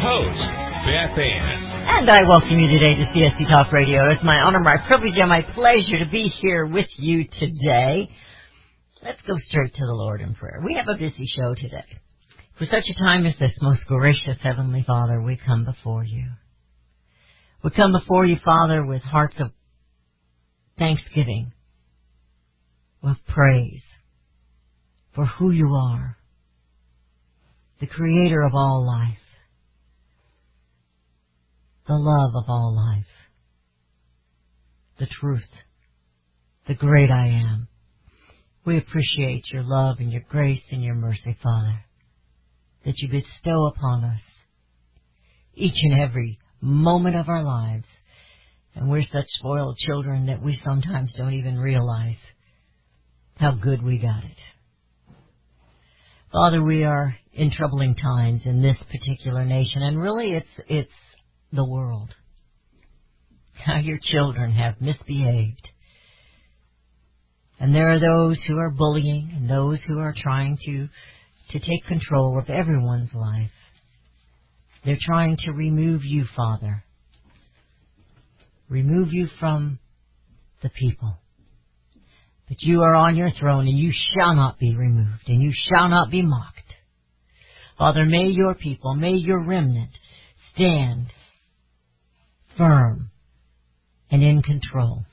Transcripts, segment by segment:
host, Beth Ann. And I welcome you today to CSC Talk Radio. It's my honor, my privilege, and my pleasure to be here with you today. Let's go straight to the Lord in prayer. We have a busy show today. For such a time as this, most gracious Heavenly Father, we come before you. We come before you, Father, with hearts of thanksgiving, of praise for who you are, the creator of all life, the love of all life, the truth, the great I am. We appreciate your love and your grace and your mercy, Father, that you bestow upon us each and every moment of our lives. And we're such spoiled children that we sometimes don't even realize how good we got it. Father, we are in troubling times in this particular nation, and really it's, it's the world. How your children have misbehaved. And there are those who are bullying and those who are trying to, to take control of everyone's life. They're trying to remove you, Father. Remove you from the people. But you are on your throne and you shall not be removed and you shall not be mocked. Father, may your people, may your remnant stand firm and in control.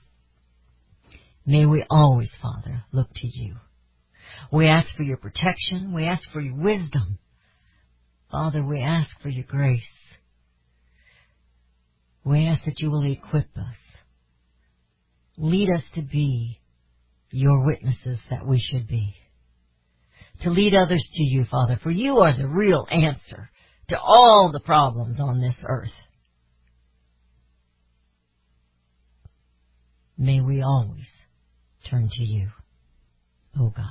May we always, Father, look to you. We ask for your protection. We ask for your wisdom. Father, we ask for your grace. We ask that you will equip us. Lead us to be your witnesses that we should be. To lead others to you, Father, for you are the real answer to all the problems on this earth. May we always turn to you, O God.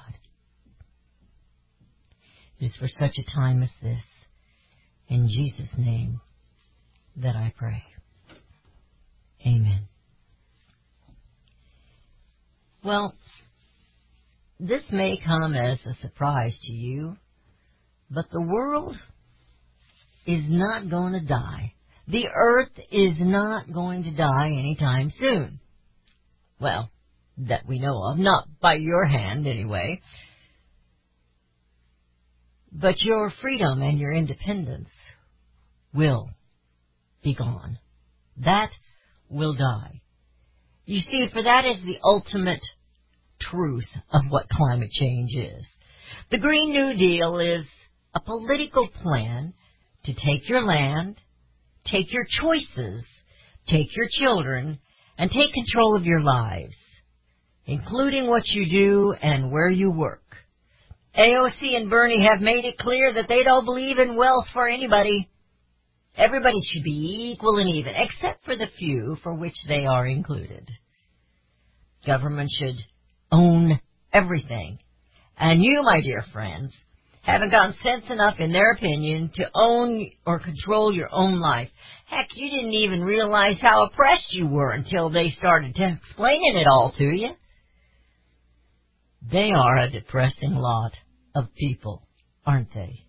It is for such a time as this, in Jesus' name, that I pray. Amen. Well, this may come as a surprise to you, but the world is not going to die. The earth is not going to die anytime soon. Well, that we know of, not by your hand anyway. But your freedom and your independence will be gone. That will die. You see, for that is the ultimate truth of what climate change is. The Green New Deal is a political plan to take your land, take your choices, take your children, and take control of your lives, including what you do and where you work. AOC and Bernie have made it clear that they don't believe in wealth for anybody. Everybody should be equal and even, except for the few for which they are included. Government should own everything. And you, my dear friends, haven't gotten sense enough in their opinion to own or control your own life. Heck, you didn't even realize how oppressed you were until they started to explaining it all to you. They are a depressing lot of people, aren't they?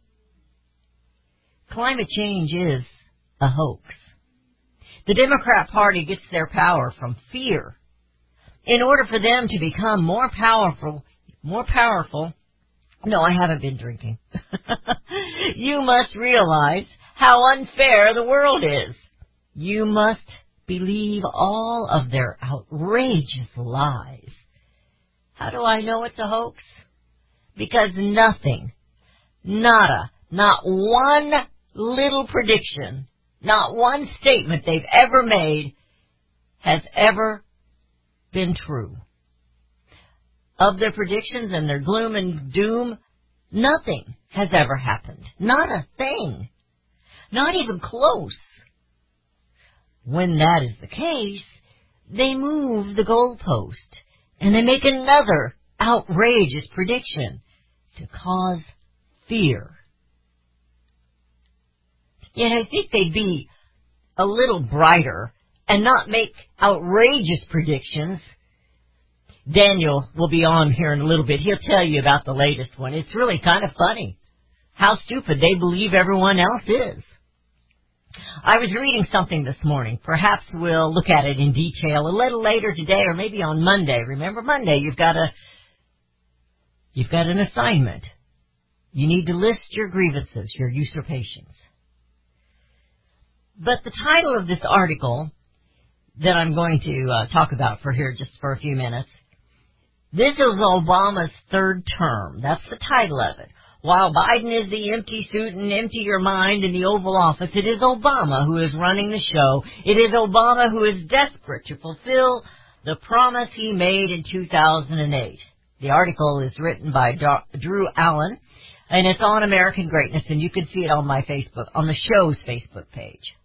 Climate change is a hoax. The Democrat Party gets their power from fear. In order for them to become more powerful, more powerful, no, I haven't been drinking. you must realize how unfair the world is. You must believe all of their outrageous lies. How do I know it's a hoax? Because nothing, nada, not one little prediction, not one statement they've ever made has ever been true. Of their predictions and their gloom and doom, nothing has ever happened. Not a thing. Not even close. When that is the case, they move the goalpost and they make another outrageous prediction to cause fear. Yet I think they'd be a little brighter and not make outrageous predictions. Daniel will be on here in a little bit. He'll tell you about the latest one. It's really kind of funny how stupid they believe everyone else is. I was reading something this morning. Perhaps we'll look at it in detail a little later today or maybe on Monday. Remember Monday, you've got a you've got an assignment. You need to list your grievances, your usurpations. But the title of this article that I'm going to uh, talk about for here just for a few minutes. This is Obama's third term. That's the title of it. While Biden is the empty suit and empty your mind in the Oval Office, it is Obama who is running the show. It is Obama who is desperate to fulfill the promise he made in 2008. The article is written by Drew Allen, and it's on American Greatness, and you can see it on my Facebook, on the show's Facebook page.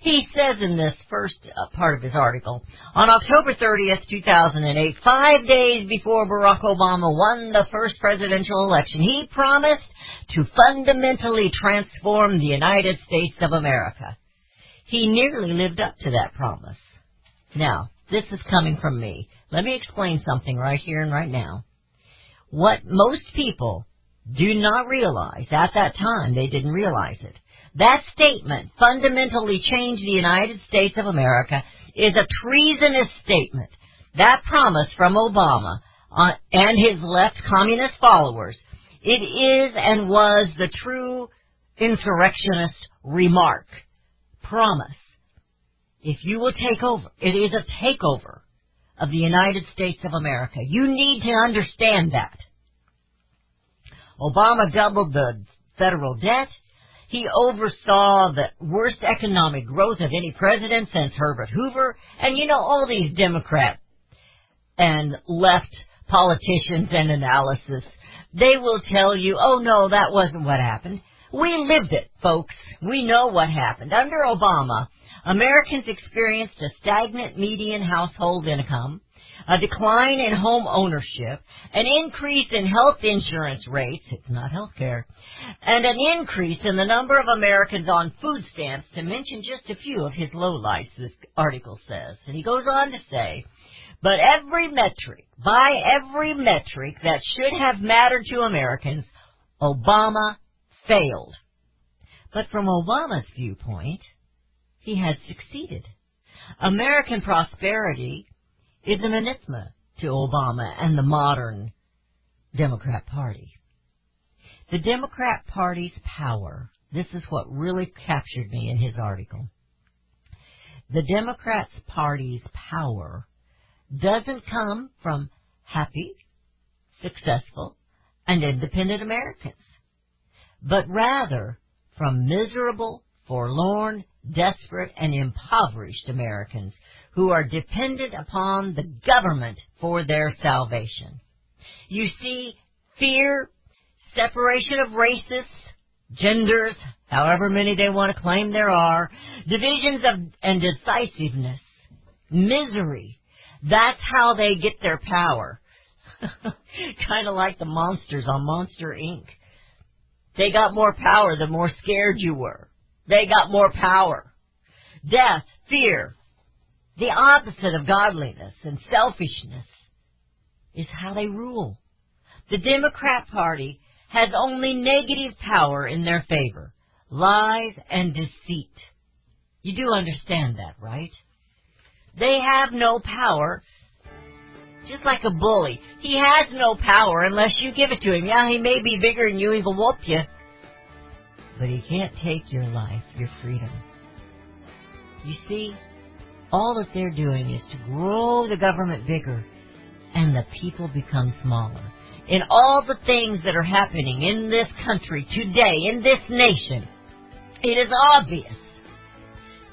He says in this first uh, part of his article, on October 30th, 2008, five days before Barack Obama won the first presidential election, he promised to fundamentally transform the United States of America. He nearly lived up to that promise. Now, this is coming from me. Let me explain something right here and right now. What most people do not realize at that time, they didn't realize it. That statement, fundamentally change the United States of America, is a treasonous statement. That promise from Obama uh, and his left communist followers, it is and was the true insurrectionist remark. Promise. If you will take over, it is a takeover of the United States of America. You need to understand that. Obama doubled the federal debt. He oversaw the worst economic growth of any president since Herbert Hoover. And you know, all these Democrat and left politicians and analysis, they will tell you, oh no, that wasn't what happened. We lived it, folks. We know what happened. Under Obama, Americans experienced a stagnant median household income, a decline in home ownership, an increase in health insurance rates, it's not health care, and an increase in the number of Americans on food stamps, to mention just a few of his lowlights, this article says. And he goes on to say, but every metric, by every metric that should have mattered to Americans, Obama failed. But from Obama's viewpoint, he had succeeded. American prosperity is an anathema to Obama and the modern Democrat Party. The Democrat Party's power, this is what really captured me in his article. The Democrats Party's power doesn't come from happy, successful, and independent Americans, but rather from miserable, forlorn, desperate, and impoverished Americans who are dependent upon the government for their salvation. You see, fear, separation of races, genders, however many they want to claim there are, divisions of, and decisiveness, misery, that's how they get their power. kind of like the monsters on Monster Inc. They got more power the more scared you were. They got more power. Death, fear, the opposite of godliness and selfishness is how they rule. The Democrat Party has only negative power in their favor. Lies and deceit. You do understand that, right? They have no power. Just like a bully. He has no power unless you give it to him. Yeah, he may be bigger than you, he will whoop you. But he can't take your life, your freedom. You see, all that they're doing is to grow the government bigger and the people become smaller. In all the things that are happening in this country today, in this nation, it is obvious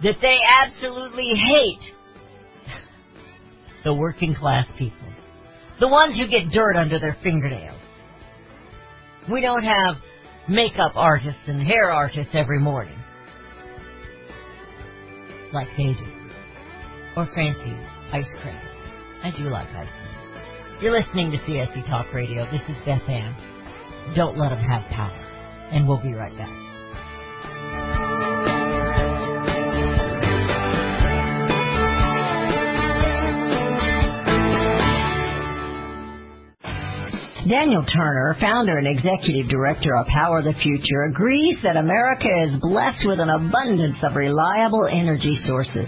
that they absolutely hate the working class people. The ones who get dirt under their fingernails. We don't have makeup artists and hair artists every morning. Like they do. Or fancy ice cream. I do like ice cream. You're listening to CSC Talk Radio. This is Beth Ann. Don't let them have power. And we'll be right back. Daniel Turner, founder and executive director of Power the Future, agrees that America is blessed with an abundance of reliable energy sources.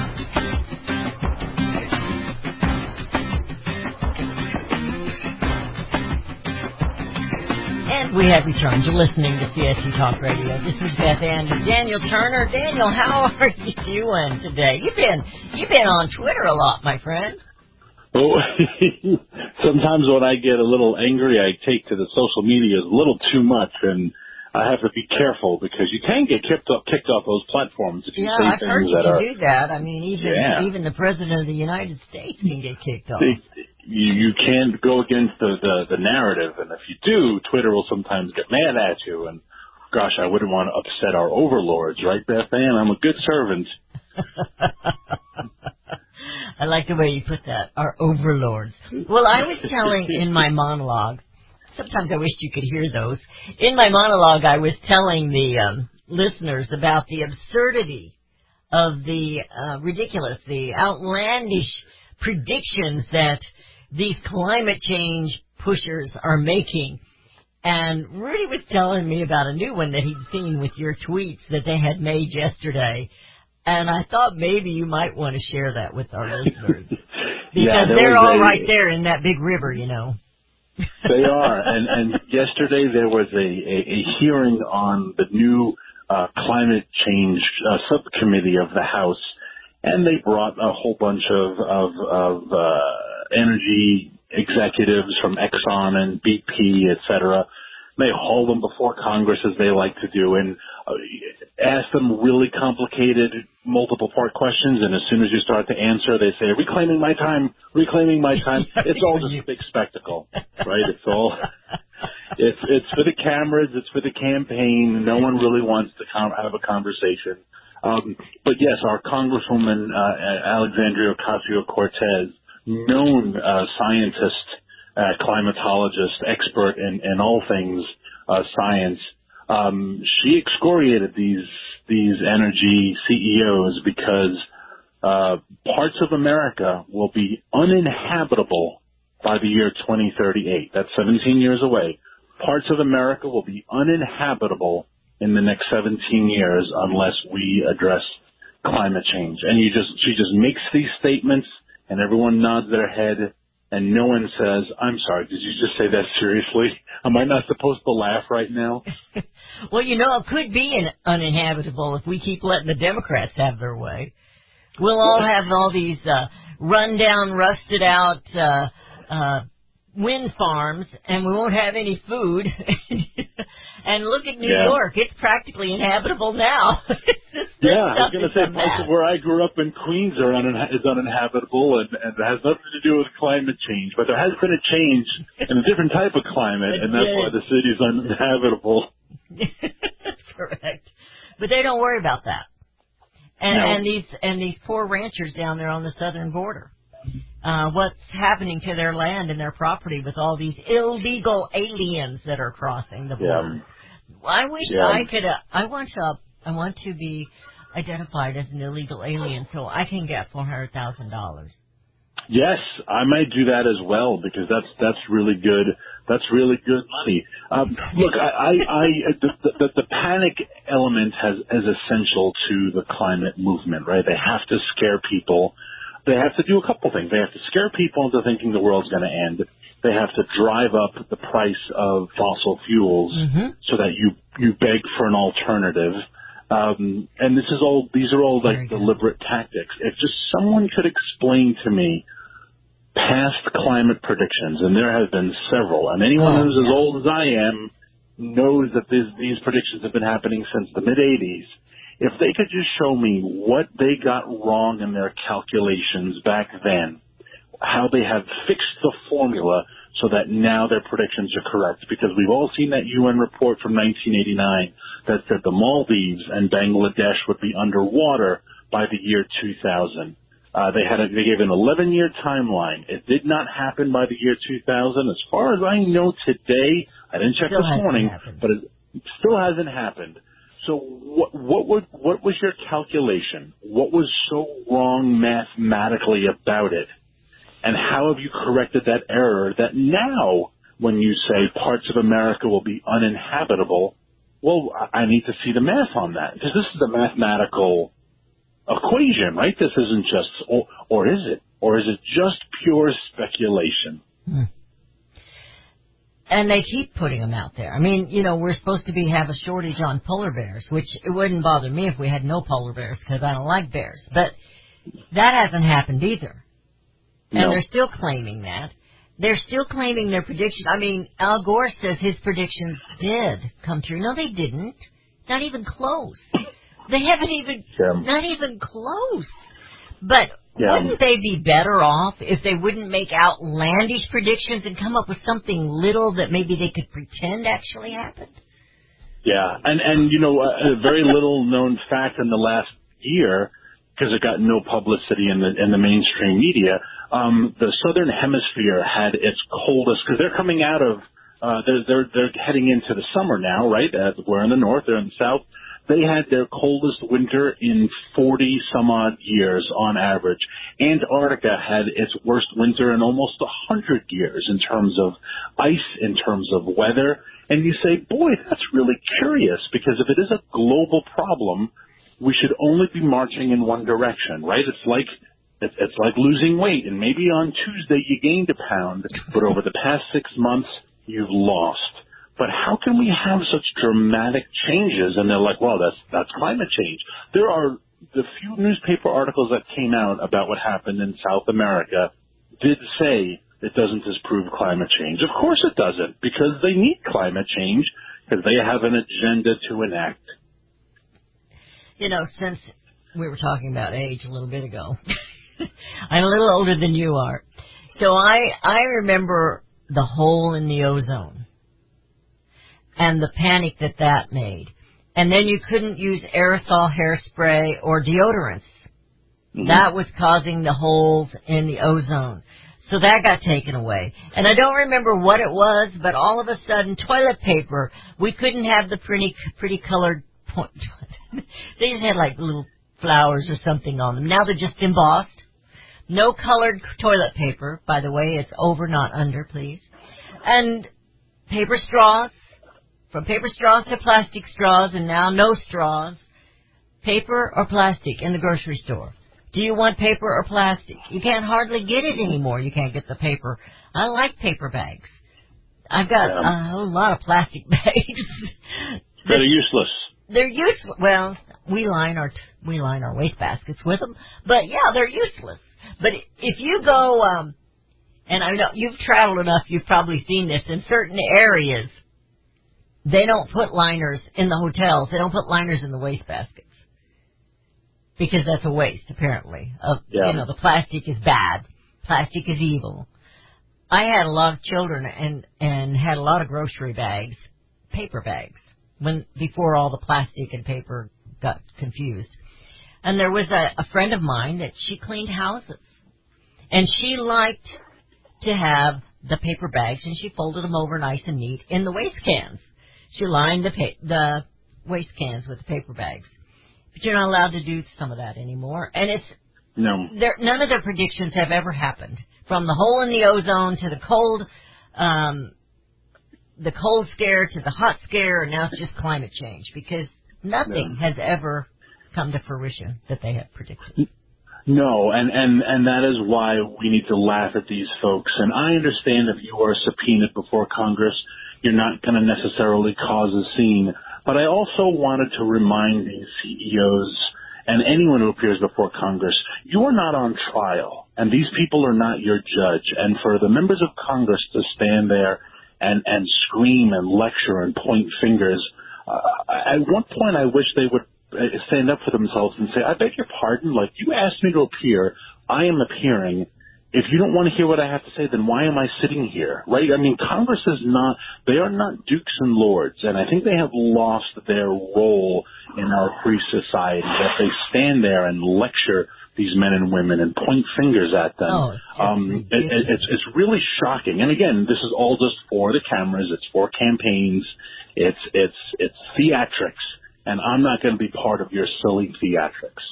We have returned. You're listening to CSC Talk Radio. This is Beth Ann and Daniel Turner. Daniel, how are you doing today? You've been you've been on Twitter a lot, my friend. Oh, sometimes when I get a little angry, I take to the social media a little too much, and I have to be careful because you can get kicked off kicked off those platforms if you Yeah, say I've things heard you that can are. do that. I mean, even Yeah. even the president of the United States can get kicked off. you you can't go against the, the the narrative, and if you do, Twitter will sometimes get mad at you. And gosh, I wouldn't want to upset our overlords, right, Beth Ann? I'm a good servant. I like the way you put that. Our overlords. Well, I was telling in my monologue. Sometimes I wished you could hear those. In my monologue, I was telling the um, listeners about the absurdity of the uh, ridiculous, the outlandish predictions that these climate change pushers are making. And Rudy was telling me about a new one that he'd seen with your tweets that they had made yesterday. And I thought maybe you might want to share that with our listeners. Because yeah, they're all a- right there in that big river, you know. They are, and and yesterday there was a a, a hearing on the new uh, climate change uh, subcommittee of the House, and they brought a whole bunch of of, of uh, energy executives from Exxon and BP, et cetera. They haul them before Congress as they like to do, and ask them really complicated, multiple part questions. And as soon as you start to answer, they say, "Reclaiming my time, reclaiming my time." It's all just a big spectacle, right? It's all it's it's for the cameras, it's for the campaign. No one really wants to com- have a conversation. Um, but yes, our Congresswoman uh, Alexandria Ocasio Cortez, known uh, scientist, uh, climatologist, expert in, in all things uh, science, um, she excoriated these these energy CEOs because uh, parts of America will be uninhabitable by the year 2038. That's 17 years away. Parts of America will be uninhabitable in the next 17 years unless we address climate change. And you just, she just makes these statements and everyone nods their head and no one says, I'm sorry, did you just say that seriously? Am I not supposed to laugh right now? Well, you know, it could be an uninhabitable if we keep letting the Democrats have their way. We'll all have all these uh, rundown, rusted out uh, uh, wind farms, and we won't have any food. and look at New Yeah. York; it's practically inhabitable now. It's just the Yeah, I was going to say parts of where I grew up in Queens are uninha- is uninhabitable and, and it has nothing to do with climate change. But there has been a change in a different type of climate, and that's why the city's uninhabitable. That's correct. But they don't worry about that. And, No. and these and these poor ranchers down there on the southern border. Uh, what's happening to their land and their property with all these illegal aliens that are crossing the border? I wish Yeah. I could. Uh, I want to. I want to be identified as an illegal alien so I can get four hundred thousand dollars. Yes, I might do that as well because that's that's really good. That's really good money. Um, look, I, I, I the, the, the panic element has is essential to the climate movement, right? They have to scare people. They have to do a couple things. They have to scare people into thinking the world's going to end. They have to drive up the price of fossil fuels so that you you beg for an alternative. Um, and this is all; these are all like deliberate tactics. If just someone could explain to me past climate predictions, and there have been several, and anyone Oh, who's as old as I am knows that these, these predictions have been happening since the mid 80s. If they could just show me what they got wrong in their calculations back then, how they have fixed the formula so that now their predictions are correct, because we've all seen that UN report from 1989 that said the Maldives and Bangladesh would be underwater by the year 2000. Uh, they had a, they gave an 11 year timeline. It did not happen by the year 2000. As far as I know today, I didn't check Still this morning, happened. but it still hasn't happened. So what what would what was your calculation? What was so wrong mathematically about it? And how have you corrected that error that now when you say parts of America will be uninhabitable, well, I need to see the math on that because this is a mathematical equation, right? This isn't just, or, or is it? Or is it just pure speculation? Hmm. And they keep putting them out there. I mean, you know, we're supposed to be have a shortage on polar bears, which it wouldn't bother me if we had no polar bears because I don't like bears. But that hasn't happened either. And they're still claiming that. They're still claiming their prediction. I mean, Al Gore says his predictions did come true. No, they didn't. Not even close. They haven't even, Yeah. not even close. But Yeah. wouldn't they be better off if they wouldn't make outlandish predictions and come up with something little that maybe they could pretend actually happened? Yeah, and and you know a, a very little known fact in the last year because it got no publicity in the in the mainstream media. Um, the southern hemisphere had its coldest because they're coming out of uh, they're they're they're heading into the summer now, right? Uh, we're in the north, they're in the south. They had their coldest winter in 40 some odd years on average. Antarctica had its worst winter in almost 100 years in terms of ice, in terms of weather. And you say, boy, that's really curious because if it is a global problem, we should only be marching in one direction, right? It's like It's, it's like losing weight, and maybe on Tuesday you gained a pound, but over the past six months you've lost. But how can we have such dramatic changes? And they're like, well, that's that's climate change. There are the few newspaper articles that came out about what happened in South America did say it doesn't disprove climate change. Of course it doesn't, because they need climate change because they have an agenda to enact. You know, since we were talking about age a little bit ago, I'm a little older than you are. So I I remember the hole in the ozone and the panic that that made. And then you couldn't use aerosol hairspray or deodorants. Mhm. That was causing the holes in the ozone. So that got taken away. And I don't remember what it was, but all of a sudden toilet paper, we couldn't have the pretty pretty colored point. they just had like little flowers or something on them. Now they're just embossed. No colored toilet paper, by the way, it's over not under, please. And paper straws, from paper straws to plastic straws and now no straws. Paper or plastic in the grocery store. Do you want paper or plastic? You can't hardly get it anymore. You can't get the paper. I like paper bags. I've got Yeah. a whole lot of plastic bags. That are useless. they're useless. Well, we line our we line our waste baskets with them, but yeah, they're useless. But if you go, um, and I know you've traveled enough, you've probably seen this in certain areas. They don't put liners in the hotels. They don't put liners in the waste baskets because that's a waste, apparently. Of Yeah. you know, the plastic is bad. Plastic is evil. I had a lot of children and and had a lot of grocery bags, paper bags, when before all the plastic and paper got confused. And there was a, a friend of mine that she cleaned houses, and she liked to have the paper bags, and she folded them over nice and neat in the waste cans. She lined the pa- the waste cans with the paper bags. But you're not allowed to do some of that anymore, and it's No. there, none of their predictions have ever happened. From the hole in the ozone to the cold, um, the cold scare to the hot scare, and now it's just climate change because nothing has ever come to fruition that they have predicted. No, and, and, and that is why we need to laugh at these folks. And I understand if you are subpoenaed before Congress, you're not going to necessarily cause a scene. But I also wanted to remind these CEOs and anyone who appears before Congress, you are not on trial, and these people are not your judge. And for the members of Congress to stand there and, and scream and lecture and point fingers, uh, at one point I wish they would uh, stand up for themselves and say, I beg your pardon, like you asked me to appear, I am appearing. If you don't want to hear what I have to say, then why am I sitting here? Right? I mean, Congress is not, they are not dukes and lords, and I think they have lost their role in our free society, that they stand there and lecture these men and women and point fingers at them. Oh, it's um, it, it, it's, it's really shocking. And again, this is all just for the cameras, it's for campaigns, it's, it's, it's theatrics, and I'm not going to be part of your silly theatrics.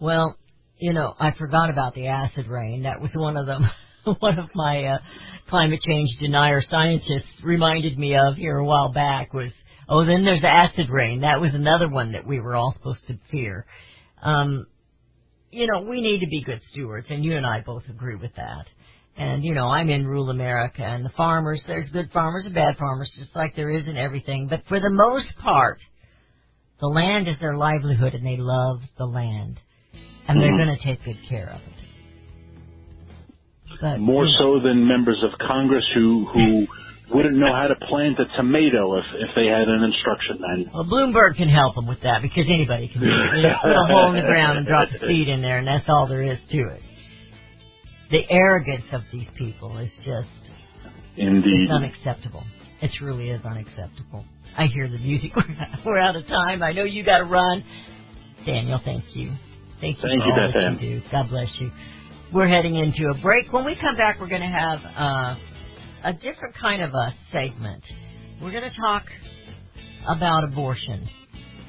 Well, you know, I forgot about the acid rain. That was one of them. One of my uh, climate change denier scientists reminded me of here a while back was, oh, then there's acid rain. That was another one that we were all supposed to fear. Um, you know, we need to be good stewards, and you and I both agree with that. And you know, I'm in rural America, and the farmers, there's good farmers and bad farmers, just like there is in everything. But for the most part, the land is their livelihood, and they love the land, and they're Mhm. going to take good care of it. But More so than members of Congress who, who wouldn't know how to plant a tomato if, if they had an instruction manual. Well, Bloomberg can help them with that because anybody can do it. You just put a hole in the ground and drop the seed in there, and that's all there is to it. The arrogance of these people is just Indeed. it's unacceptable. It truly is unacceptable. I hear the music. We're out of time. I know you got to run. Daniel, thank you. Thank you Thank for you, all Beth that you do. God bless you. We're heading into a break. When we come back, we're going to have uh, a different kind of a segment. We're going to talk about abortion.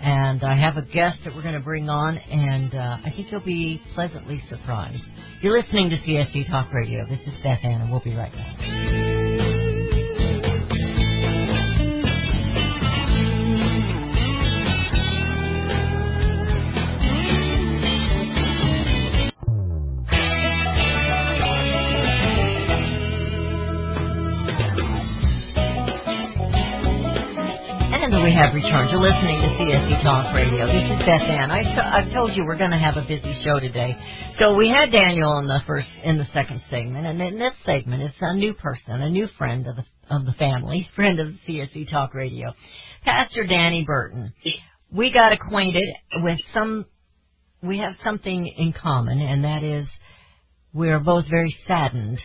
And I have a guest that we're going to bring on, and uh, I think you'll be pleasantly surprised. You're listening to CSC Talk Radio. This is Beth Ann, and we'll be right back. We have returned. You're listening to CSC Talk Radio. This is Beth Ann. I I've told you we're going to have a busy show today. So we had Daniel in the first, in the second segment, and in this segment it's a new person, a new friend of the of the family, friend of CSC Talk Radio, Pastor Danny Burton. We got acquainted with some. We have something in common, and that is we are both very saddened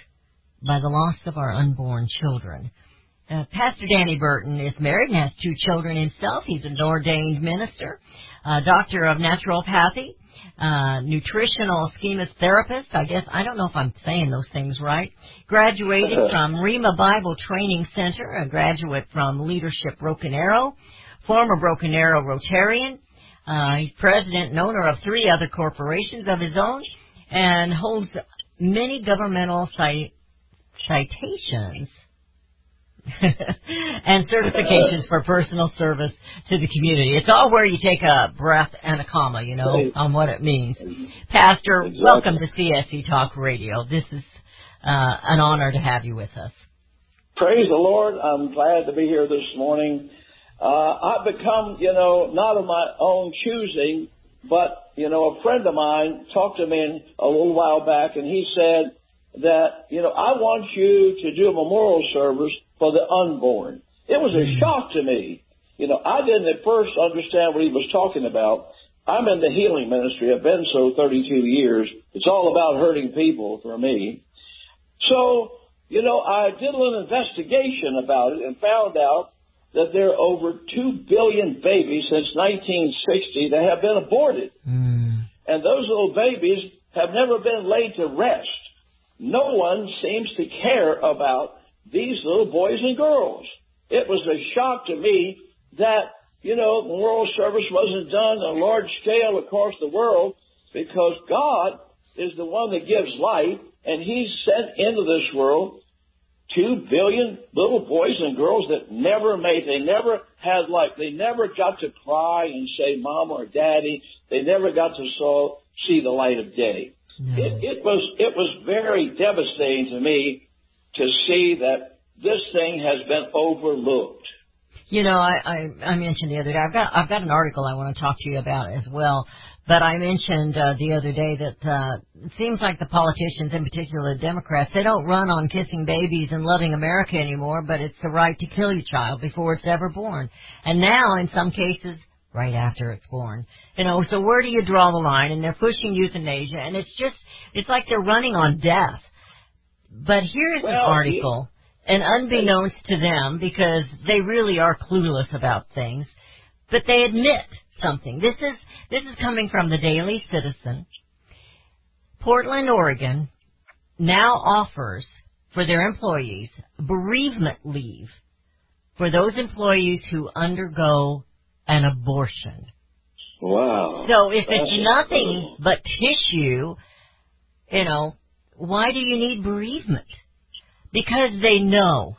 by the loss of our unborn children. Uh, Pastor Danny Burton is married and has two children himself. He's an ordained minister, uh, doctor of naturopathy, uh, nutritional schema therapist. I guess I don't know if I'm saying those things right. Graduated from Rhema Bible Training Center, a graduate from Leadership Broken Arrow, former Broken Arrow Rotarian. Uh, he's president and owner of three other corporations of his own, and holds many governmental cite- citations and certifications for personal service to the community. It's all where you take a breath and a comma, you know, Right. on what it means. Pastor, Exactly. welcome to CSC Talk Radio. This is uh, an honor to have you with us. Praise the Lord. I'm glad to be here this morning. Uh, I've become, you know, not of my own choosing, but, you know, a friend of mine talked to me a little while back and he said that, you know, I want you to do a memorial service for the unborn. It was a mm-hmm. shock to me. You know, I didn't at first understand what he was talking about. I'm in the healing ministry. I've been so 32 years. It's all about hurting people for me. So, you know, I did a little investigation about it and found out that there are over 2 billion babies since 1960 that have been aborted. Mm. And those little babies have never been laid to rest. No one seems to care about these little boys and girls. It was a shock to me that, you know, memorial service wasn't done on a large scale across the world because God is the one that gives life and He sent into this world two billion little boys and girls that never made, they never had life. they never got to cry and say mom or daddy. They never got to saw, see the light of day. It, it was, it was very devastating to me to see that this thing has been overlooked. You know, I, I, I mentioned the other day, I've got, I've got an article I want to talk to you about as well. But I mentioned uh, the other day that uh, it seems like the politicians, in particular the Democrats, they don't run on kissing babies and loving America anymore, but it's the right to kill your child before it's ever born. And now, in some cases, right after it's born. You know, so where do you draw the line? And they're pushing euthanasia, and it's just, it's like they're running on death. But here's an Well, article, and unbeknownst to them, because they really are clueless about things, but they admit something. This is this is coming from the Daily Citizen. Portland, Oregon, now offers for their employees bereavement leave for those employees who undergo an abortion. Wow. So if it's nothing but tissue, you know, why do you need bereavement? Because they know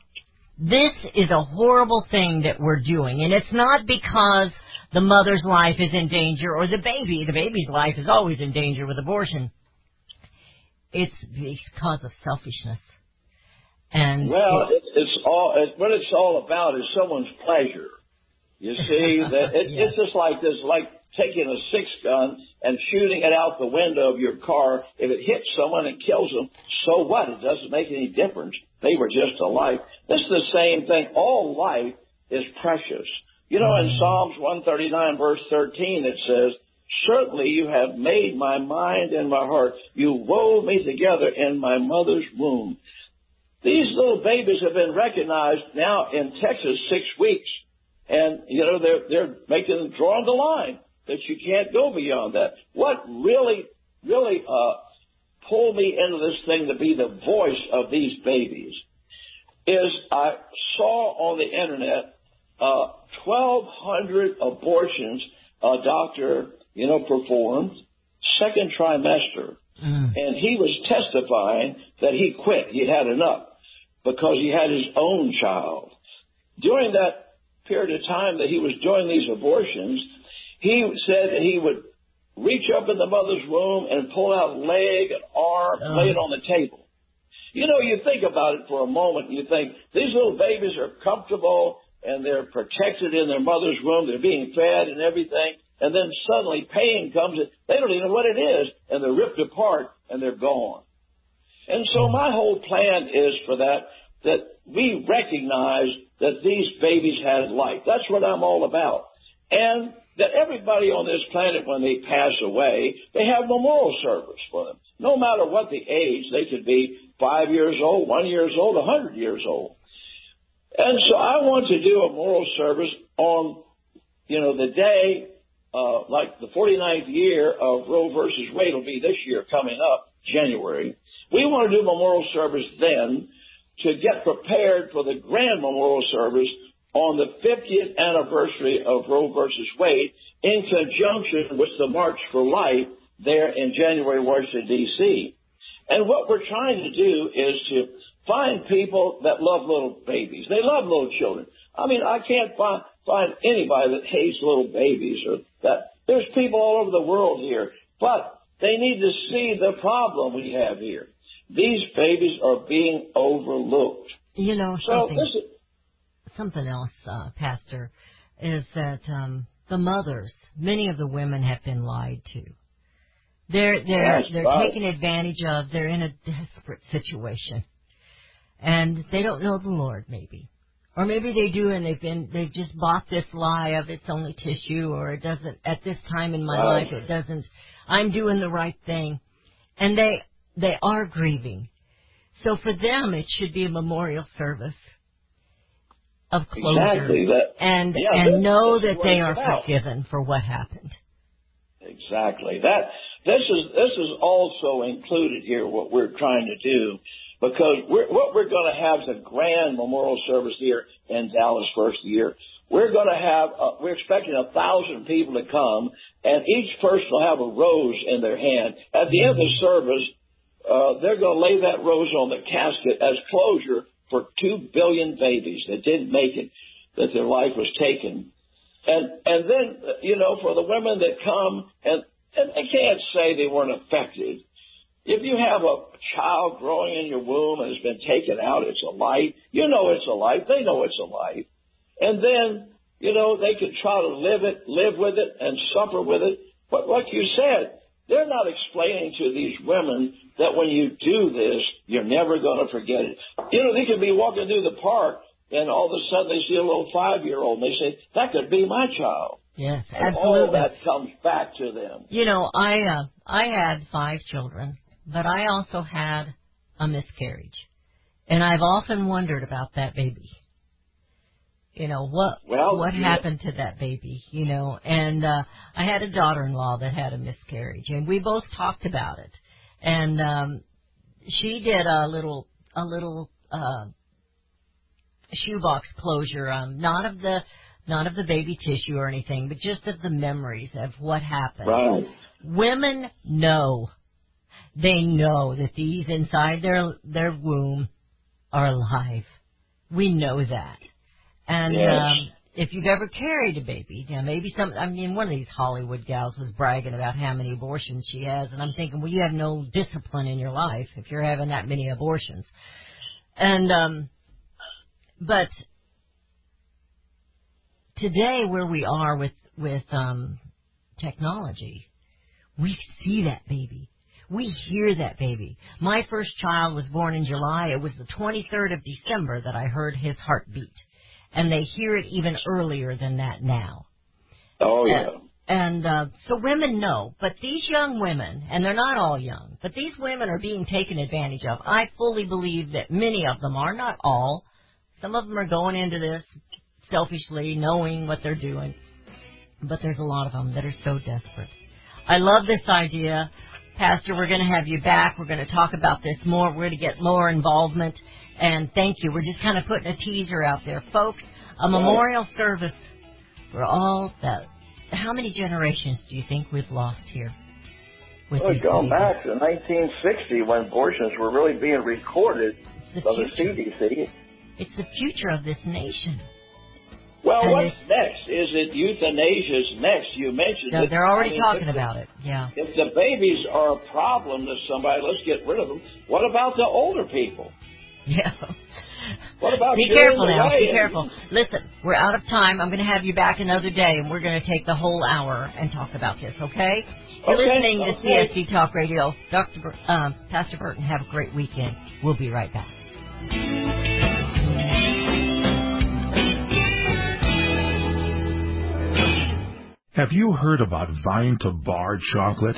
this is a horrible thing that we're doing, and it's not because the mother's life is in danger or the baby. The baby's life is always in danger with abortion. It's because of selfishness. And Well, it- it, it's all it, what it's all about is someone's pleasure. You see, that it, Yes. it's just like this, like taking a six gun and shooting it out the window of your car. If it hits someone and kills them, so what? It doesn't make any difference. They were just alive. This is the same thing. All life is precious. You know, in Psalms 139 verse 13, it says, Certainly you have made my mind and my heart. You wove me together in my mother's womb. These little babies have been recognized now in Texas six weeks. And, you know, they're, they're making, drawing the line that you can't go beyond that. What really, really, uh, pulled me into this thing to be the voice of these babies is I saw on the internet, uh, 1200 abortions a doctor, you know, performed second trimester. And he was testifying that he quit. He had enough because he had his own child. During that period of time that he was doing these abortions, he said that he would reach up in the mother's womb and pull out leg and arm, Oh. lay it on the table. You know, you think about it for a moment and you think these little babies are comfortable and they're protected in their mother's womb. They're being fed and everything. And then suddenly pain comes. and They don't even know what it is, and they're ripped apart and they're gone. And so hmm. my whole plan is for that, that we recognize that these babies had life. That's what I'm all about. And that everybody on this planet, when they pass away, they have memorial service for them. No matter what the age, they could be five years old, one years old, a hundred years old. And so I want to do a memorial service on, you know, the day, uh, like the 49th year of Roe versus Wade will be this year coming up, January. We want to do memorial service then to get prepared for the grand memorial service on the 50th anniversary of Roe versus Wade in conjunction with the March for Life there in January, Washington, D.C. And what we're trying to do is to find people that love little babies. They love little children. I mean, I can't find, find anybody that hates little babies or that. There's people all over the world here, but they need to see the problem we have here. These babies are being overlooked. You know So something. is, something else, uh, Pastor, is that um, the mothers, many of the women have been lied to. They're they're Yes, they're right. taken advantage of. They're in a desperate situation, and they don't know the Lord, maybe, or maybe they do, and they've been they've just bought this lie of it's only tissue, or it doesn't at this time in my Right. life it doesn't. I'm doing the right thing, and they they are grieving. So for them, it should be a memorial service of closure exactly that. and Yeah, and know that they are about. forgiven for what happened. Exactly. That this is this is also included here. What we're trying to do, because we're, what we're going to have is a grand memorial service here in Dallas first year. We're going to have uh, we're expecting a thousand people to come, and each person will have a rose in their hand. At the end of the service, uh, they're going to lay that rose on the casket as closure for two billion babies that didn't make it, that their life was taken. And and then you know for the women that come and and they can't say they weren't affected. If you have a child growing in your womb and has been taken out, it's a life. You know it's a life. They know it's a life. And then you know they can try to live it, live with it, and suffer with it. But like you said, they're not explaining to these women that when you do this, you're never going to forget it. You know, they could be walking through the park and all of a sudden they see a little five year old and they say, that could be my child. Yes, And all that comes back to them. You know, I uh, I had five children, but I also had a miscarriage, and I've often wondered about that baby. You know what Well, what yeah. happened to that baby? You know, and uh, I had a daughter-in-law that had a miscarriage, and we both talked about it, and um, she did a little a little uh, shoebox closure, um, not of the not of the baby tissue or anything, but just of the memories of what happened. Right. Women know. They know that these inside their their womb are alive. We know that. And Yes. um if you've ever carried a baby, you know, maybe some I mean one of these Hollywood gals was bragging about how many abortions she has and I'm thinking, well you have no discipline in your life if you're having that many abortions. And um but today where we are with with um technology we see that baby we hear that baby my first child was born in july it was the 23rd of december that i heard his heartbeat and they hear it even earlier than that now Oh yeah. and uh, so women know, but these young women, and they're not all young, but these women are being taken advantage of. I fully believe that many of them are, not all. Some of them are going into this selfishly, knowing what they're doing, but there's a lot of them that are so desperate. I love this idea. Pastor, we're going to have you back. We're going to talk about this more. We're going to get more involvement. And thank you. We're just kind of putting a teaser out there. Folks, a memorial service for all that. How many generations do you think we've lost here? With Well, going back to 1960 when abortions were really being recorded It's by the the future. CDC. It's the future of this nation. Well, And what's next? Is it euthanasia's next? You mentioned They're, it. they're already I mean, talking the- about it. Yeah. If the babies are a problem to somebody, let's get rid of them. What about the older people? Yeah. What about Be careful now. Be careful. Listen, we're out of time. I'm going to have you back another day, and we're going to take the whole hour and talk about this. Okay? You're Okay, listening to. CSC Talk Radio. Dr. Bur- um, Pastor Burton, have a great weekend. We'll be right back. Have you heard about Vine to Bar chocolate?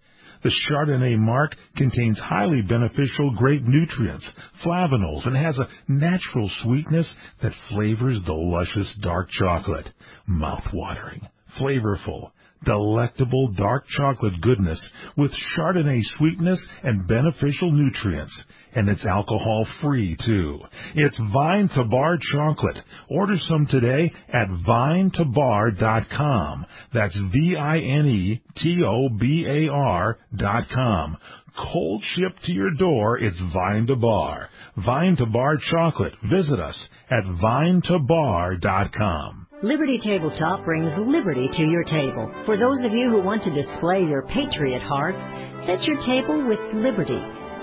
The Chardonnay marc contains highly beneficial grape nutrients, flavanols, and has a natural sweetness that flavors the luscious dark chocolate. Mouth-watering, flavorful, delectable dark chocolate goodness with Chardonnay sweetness and beneficial nutrients. And it's alcohol free too. It's Vine to Bar chocolate. Order some today at vinetobar.com. That's V-I-N-E-T-O-B-A-R dot com. Cold shipped to your door, it's Vine to Bar. Vine to Bar chocolate. Visit us at vinetobar.com. Liberty Tabletop brings liberty to your table. For those of you who want to display your patriot hearts, set your table with Liberty.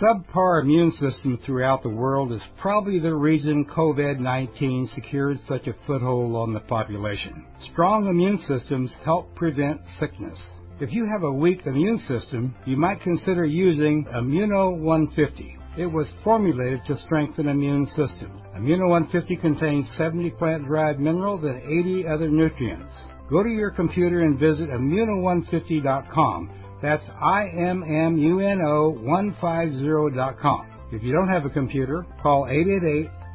Subpar immune system throughout the world is probably the reason COVID-19 secured such a foothold on the population. Strong immune systems help prevent sickness. If you have a weak immune system, you might consider using Immuno 150. It was formulated to strengthen immune system. Immuno 150 contains 70 plant-derived minerals and 80 other nutrients. Go to your computer and visit immuno150.com. That's I-M-M-U-N-O-150.com. If you don't have a computer, call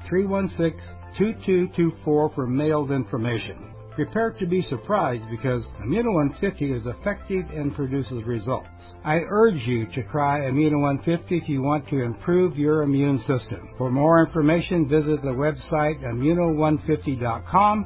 888-316-2224 for mailed information. Prepare to be surprised because Immuno 150 is effective and produces results. I urge you to try Immuno 150 if you want to improve your immune system. For more information, visit the website immuno150.com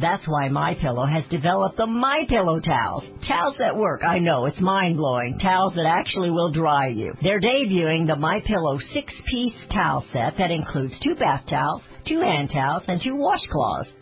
That's why My Pillow has developed the My Pillow towels. Towels that work. I know it's mind-blowing. Towels that actually will dry you. They're debuting the My Pillow 6-piece towel set that includes two bath towels, two hand towels, and two washcloths.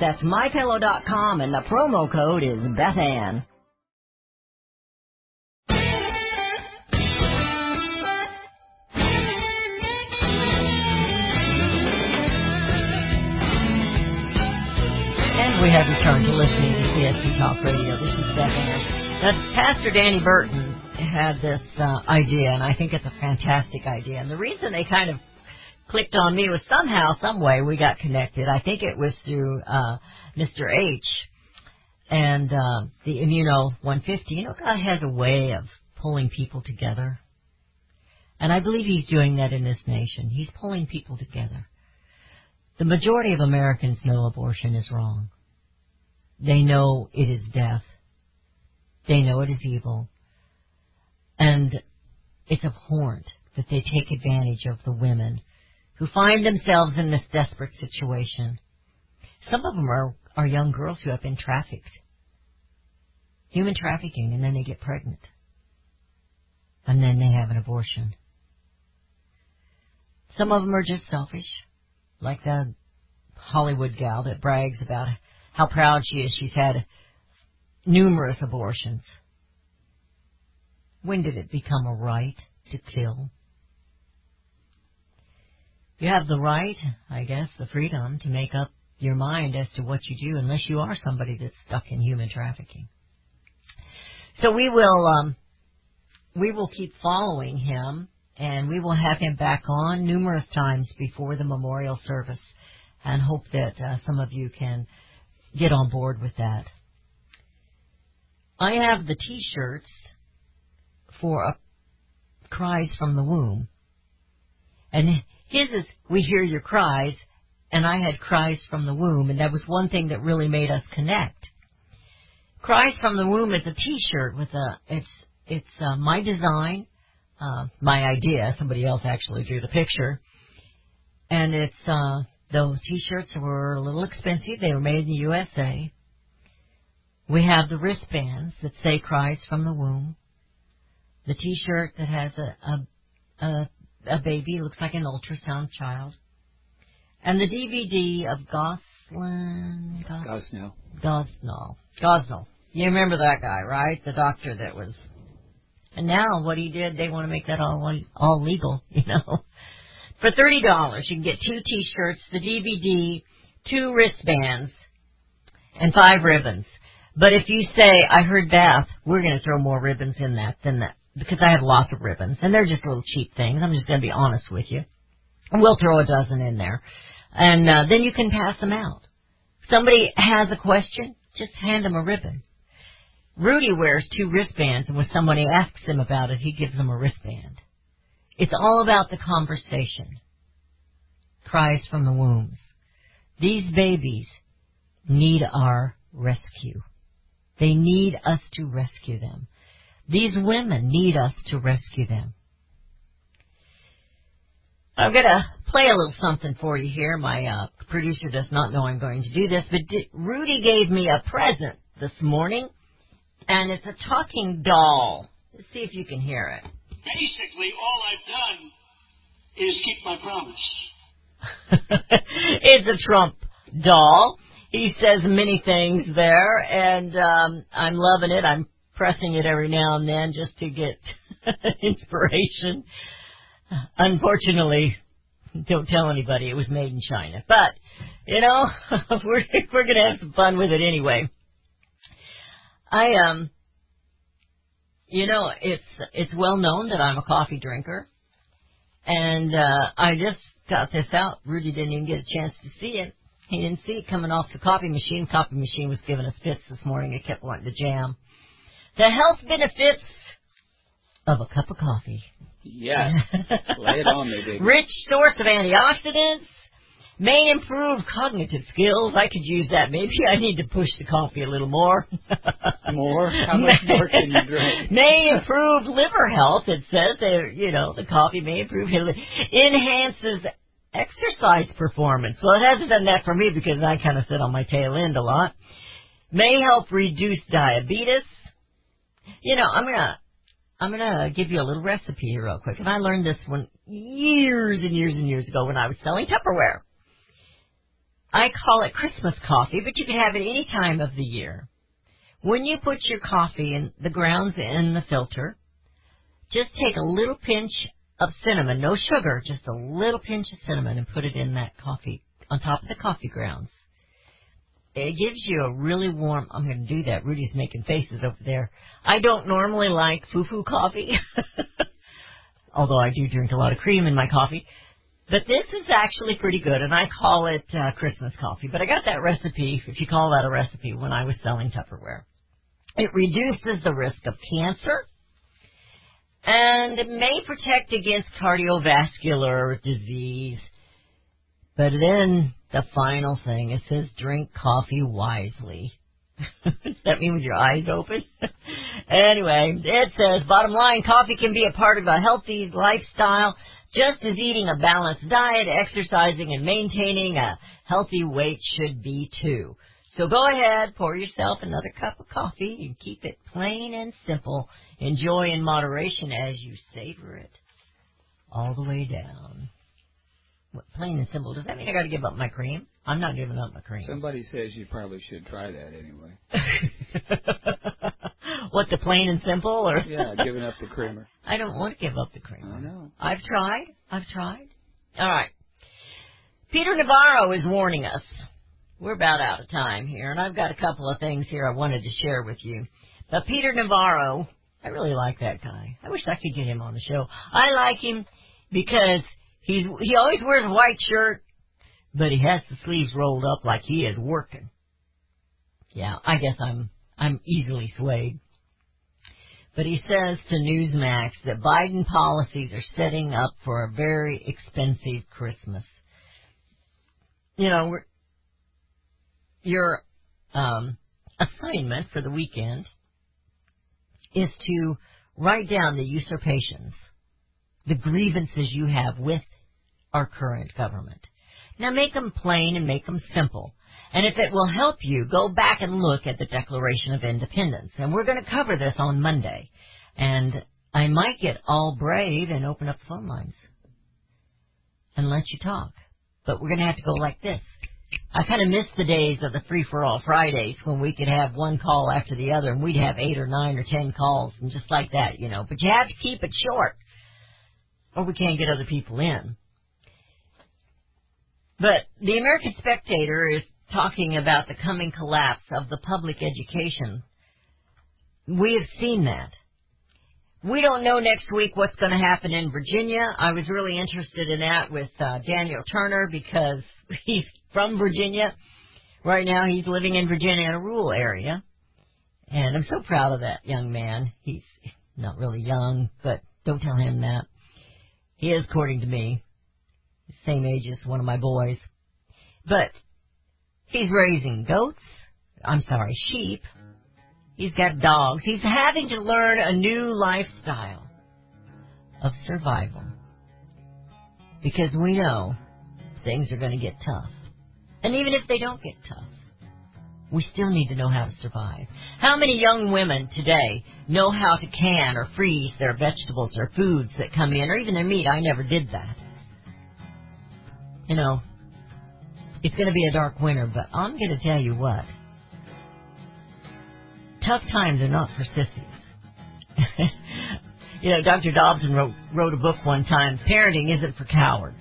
That's mypillow.com and the promo code is BethAnn. And we have returned to listening to CSC Talk Radio. This is Beth Ann. Now, Pastor Danny Burton had this uh, idea, and I think it's a fantastic idea. And the reason they kind of clicked on me was somehow, some way, we got connected. I think it was through uh, Mr. H. and uh, the Immuno 150. You know, God has a way of pulling people together. And I believe He's doing that in this nation. He's pulling people together. The majority of Americans know abortion is wrong. They know it is death. They know it is evil. And it's abhorrent that they take advantage of the women who find themselves in this desperate situation. Some of them are, are young girls who have been trafficked. Human trafficking, and then they get pregnant. And then they have an abortion. Some of them are just selfish, like the Hollywood gal that brags about how proud she is she's had numerous abortions. When did it become a right to kill? You have the right, I guess, the freedom to make up your mind as to what you do unless you are somebody that's stuck in human trafficking. So we will um we will keep following him and we will have him back on numerous times before the memorial service and hope that uh, some of you can get on board with that. I have the t-shirts for uh, cries from the womb. And his is we hear your cries and I had cries from the womb and that was one thing that really made us connect. Cries from the womb is a t-shirt with a it's it's uh, my design, uh, my idea. Somebody else actually drew the picture, and it's uh, those T-shirts were a little expensive. They were made in the USA. We have the wristbands that say "Cries from the Womb." The T-shirt that has a a a, a baby looks like an ultrasound child, and the DVD of Goslin. Gos- Gosnell. Gosnell. Gosnell. You remember that guy, right? The doctor that was. And now what he did, they want to make that all all legal, you know. For thirty dollars, you can get two T-shirts, the DVD, two wristbands, and five ribbons. But if you say, "I heard Beth," we're going to throw more ribbons in that than that because I have lots of ribbons, and they're just little cheap things. I'm just going to be honest with you. We'll throw a dozen in there, and uh, then you can pass them out. Somebody has a question, just hand them a ribbon. Rudy wears two wristbands, and when somebody asks him about it, he gives them a wristband. It's all about the conversation. Cries from the wombs. These babies need our rescue. They need us to rescue them. These women need us to rescue them. I'm going to play a little something for you here. My uh, producer does not know I'm going to do this, but di- Rudy gave me a present this morning, and it's a talking doll. Let's see if you can hear it. Basically, all I've done is keep my promise. it's a Trump doll. He says many things there, and um, I'm loving it. I'm pressing it every now and then just to get inspiration. Unfortunately, don't tell anybody it was made in China. But you know, we're we're gonna have some fun with it anyway. I um, you know, it's it's well known that I'm a coffee drinker, and uh, I just got this out. Rudy didn't even get a chance to see it. He didn't see it coming off the coffee machine. Coffee machine was giving us fits this morning. It kept wanting to jam. The health benefits of a cup of coffee. Yes. Lay it on me, baby. Rich source of antioxidants. May improve cognitive skills. I could use that. Maybe I need to push the coffee a little more. More? How much more can you drink? may improve liver health. It says you know, the coffee may improve enhances exercise performance. Well, it hasn't done that for me because I kind of sit on my tail end a lot. May help reduce diabetes. You know, I'm gonna I'm gonna give you a little recipe here real quick. And I learned this one years and years and years ago when I was selling Tupperware. I call it Christmas coffee, but you can have it any time of the year. When you put your coffee in the grounds in the filter, just take a little pinch of cinnamon, no sugar, just a little pinch of cinnamon and put it in that coffee, on top of the coffee grounds. It gives you a really warm, I'm going to do that. Rudy's making faces over there. I don't normally like foo-foo coffee, although I do drink a lot of cream in my coffee. But this is actually pretty good, and I call it uh, Christmas coffee. But I got that recipe, if you call that a recipe, when I was selling Tupperware. It reduces the risk of cancer, and it may protect against cardiovascular disease. But then the final thing, it says drink coffee wisely. Does that mean with your eyes open? anyway, it says, bottom line, coffee can be a part of a healthy lifestyle, just as eating a balanced diet, exercising, and maintaining a healthy weight should be too. So go ahead, pour yourself another cup of coffee and keep it plain and simple. Enjoy in moderation as you savor it all the way down. What, plain and simple. Does that mean I got to give up my cream? I'm not giving up my cream. Somebody says you probably should try that anyway. what the plain and simple or Yeah, giving up the creamer. I don't want to give up the cream. I know. I've tried. I've tried. All right. Peter Navarro is warning us. We're about out of time here, and I've got a couple of things here I wanted to share with you. But Peter Navarro, I really like that guy. I wish I could get him on the show. I like him because he's he always wears a white shirt, but he has the sleeves rolled up like he is working. Yeah, I guess I'm I'm easily swayed. But he says to Newsmax that Biden policies are setting up for a very expensive Christmas. You know, your um, assignment for the weekend is to write down the usurpations, the grievances you have with our current government. Now make them plain and make them simple. And if it will help you, go back and look at the Declaration of Independence. And we're going to cover this on Monday. And I might get all brave and open up the phone lines and let you talk. But we're going to have to go like this. I kind of miss the days of the free for all Fridays when we could have one call after the other and we'd have eight or nine or ten calls and just like that, you know. But you have to keep it short or we can't get other people in. But the American Spectator is talking about the coming collapse of the public education. We have seen that. We don't know next week what's going to happen in Virginia. I was really interested in that with uh, Daniel Turner because he's from Virginia. Right now he's living in Virginia in a rural area. And I'm so proud of that young man. He's not really young, but don't tell him that. He is, according to me, same age as one of my boys. But he's raising goats. I'm sorry, sheep. He's got dogs. He's having to learn a new lifestyle of survival. Because we know things are going to get tough. And even if they don't get tough, we still need to know how to survive. How many young women today know how to can or freeze their vegetables or foods that come in, or even their meat? I never did that. You know, it's going to be a dark winter, but I'm going to tell you what. Tough times are not for sissies. you know, Dr. Dobson wrote, wrote a book one time, Parenting Isn't for Cowards.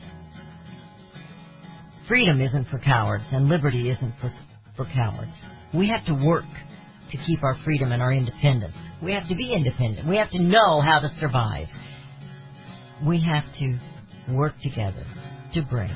Freedom isn't for cowards, and liberty isn't for, for cowards. We have to work to keep our freedom and our independence. We have to be independent. We have to know how to survive. We have to work together to bring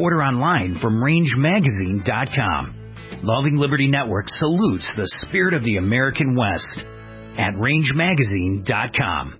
Order online from rangemagazine.com. Loving Liberty Network salutes the spirit of the American West at rangemagazine.com.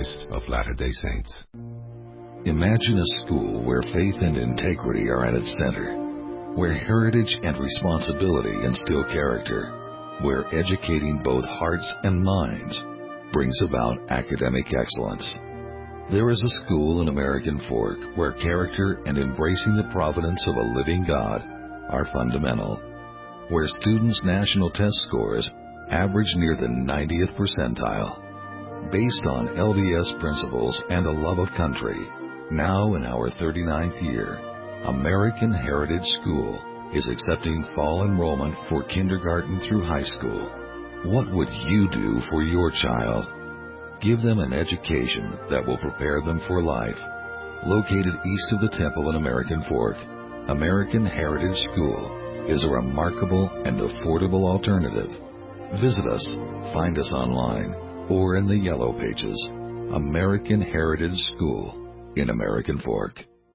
Christ of Latter day Saints. Imagine a school where faith and integrity are at its center, where heritage and responsibility instill character, where educating both hearts and minds brings about academic excellence. There is a school in American Fork where character and embracing the providence of a living God are fundamental, where students' national test scores average near the 90th percentile. Based on LDS principles and a love of country, now in our 39th year, American Heritage School is accepting fall enrollment for kindergarten through high school. What would you do for your child? Give them an education that will prepare them for life. Located east of the temple in American Fork, American Heritage School is a remarkable and affordable alternative. Visit us, find us online, or in the yellow pages. American Heritage School in American Fork.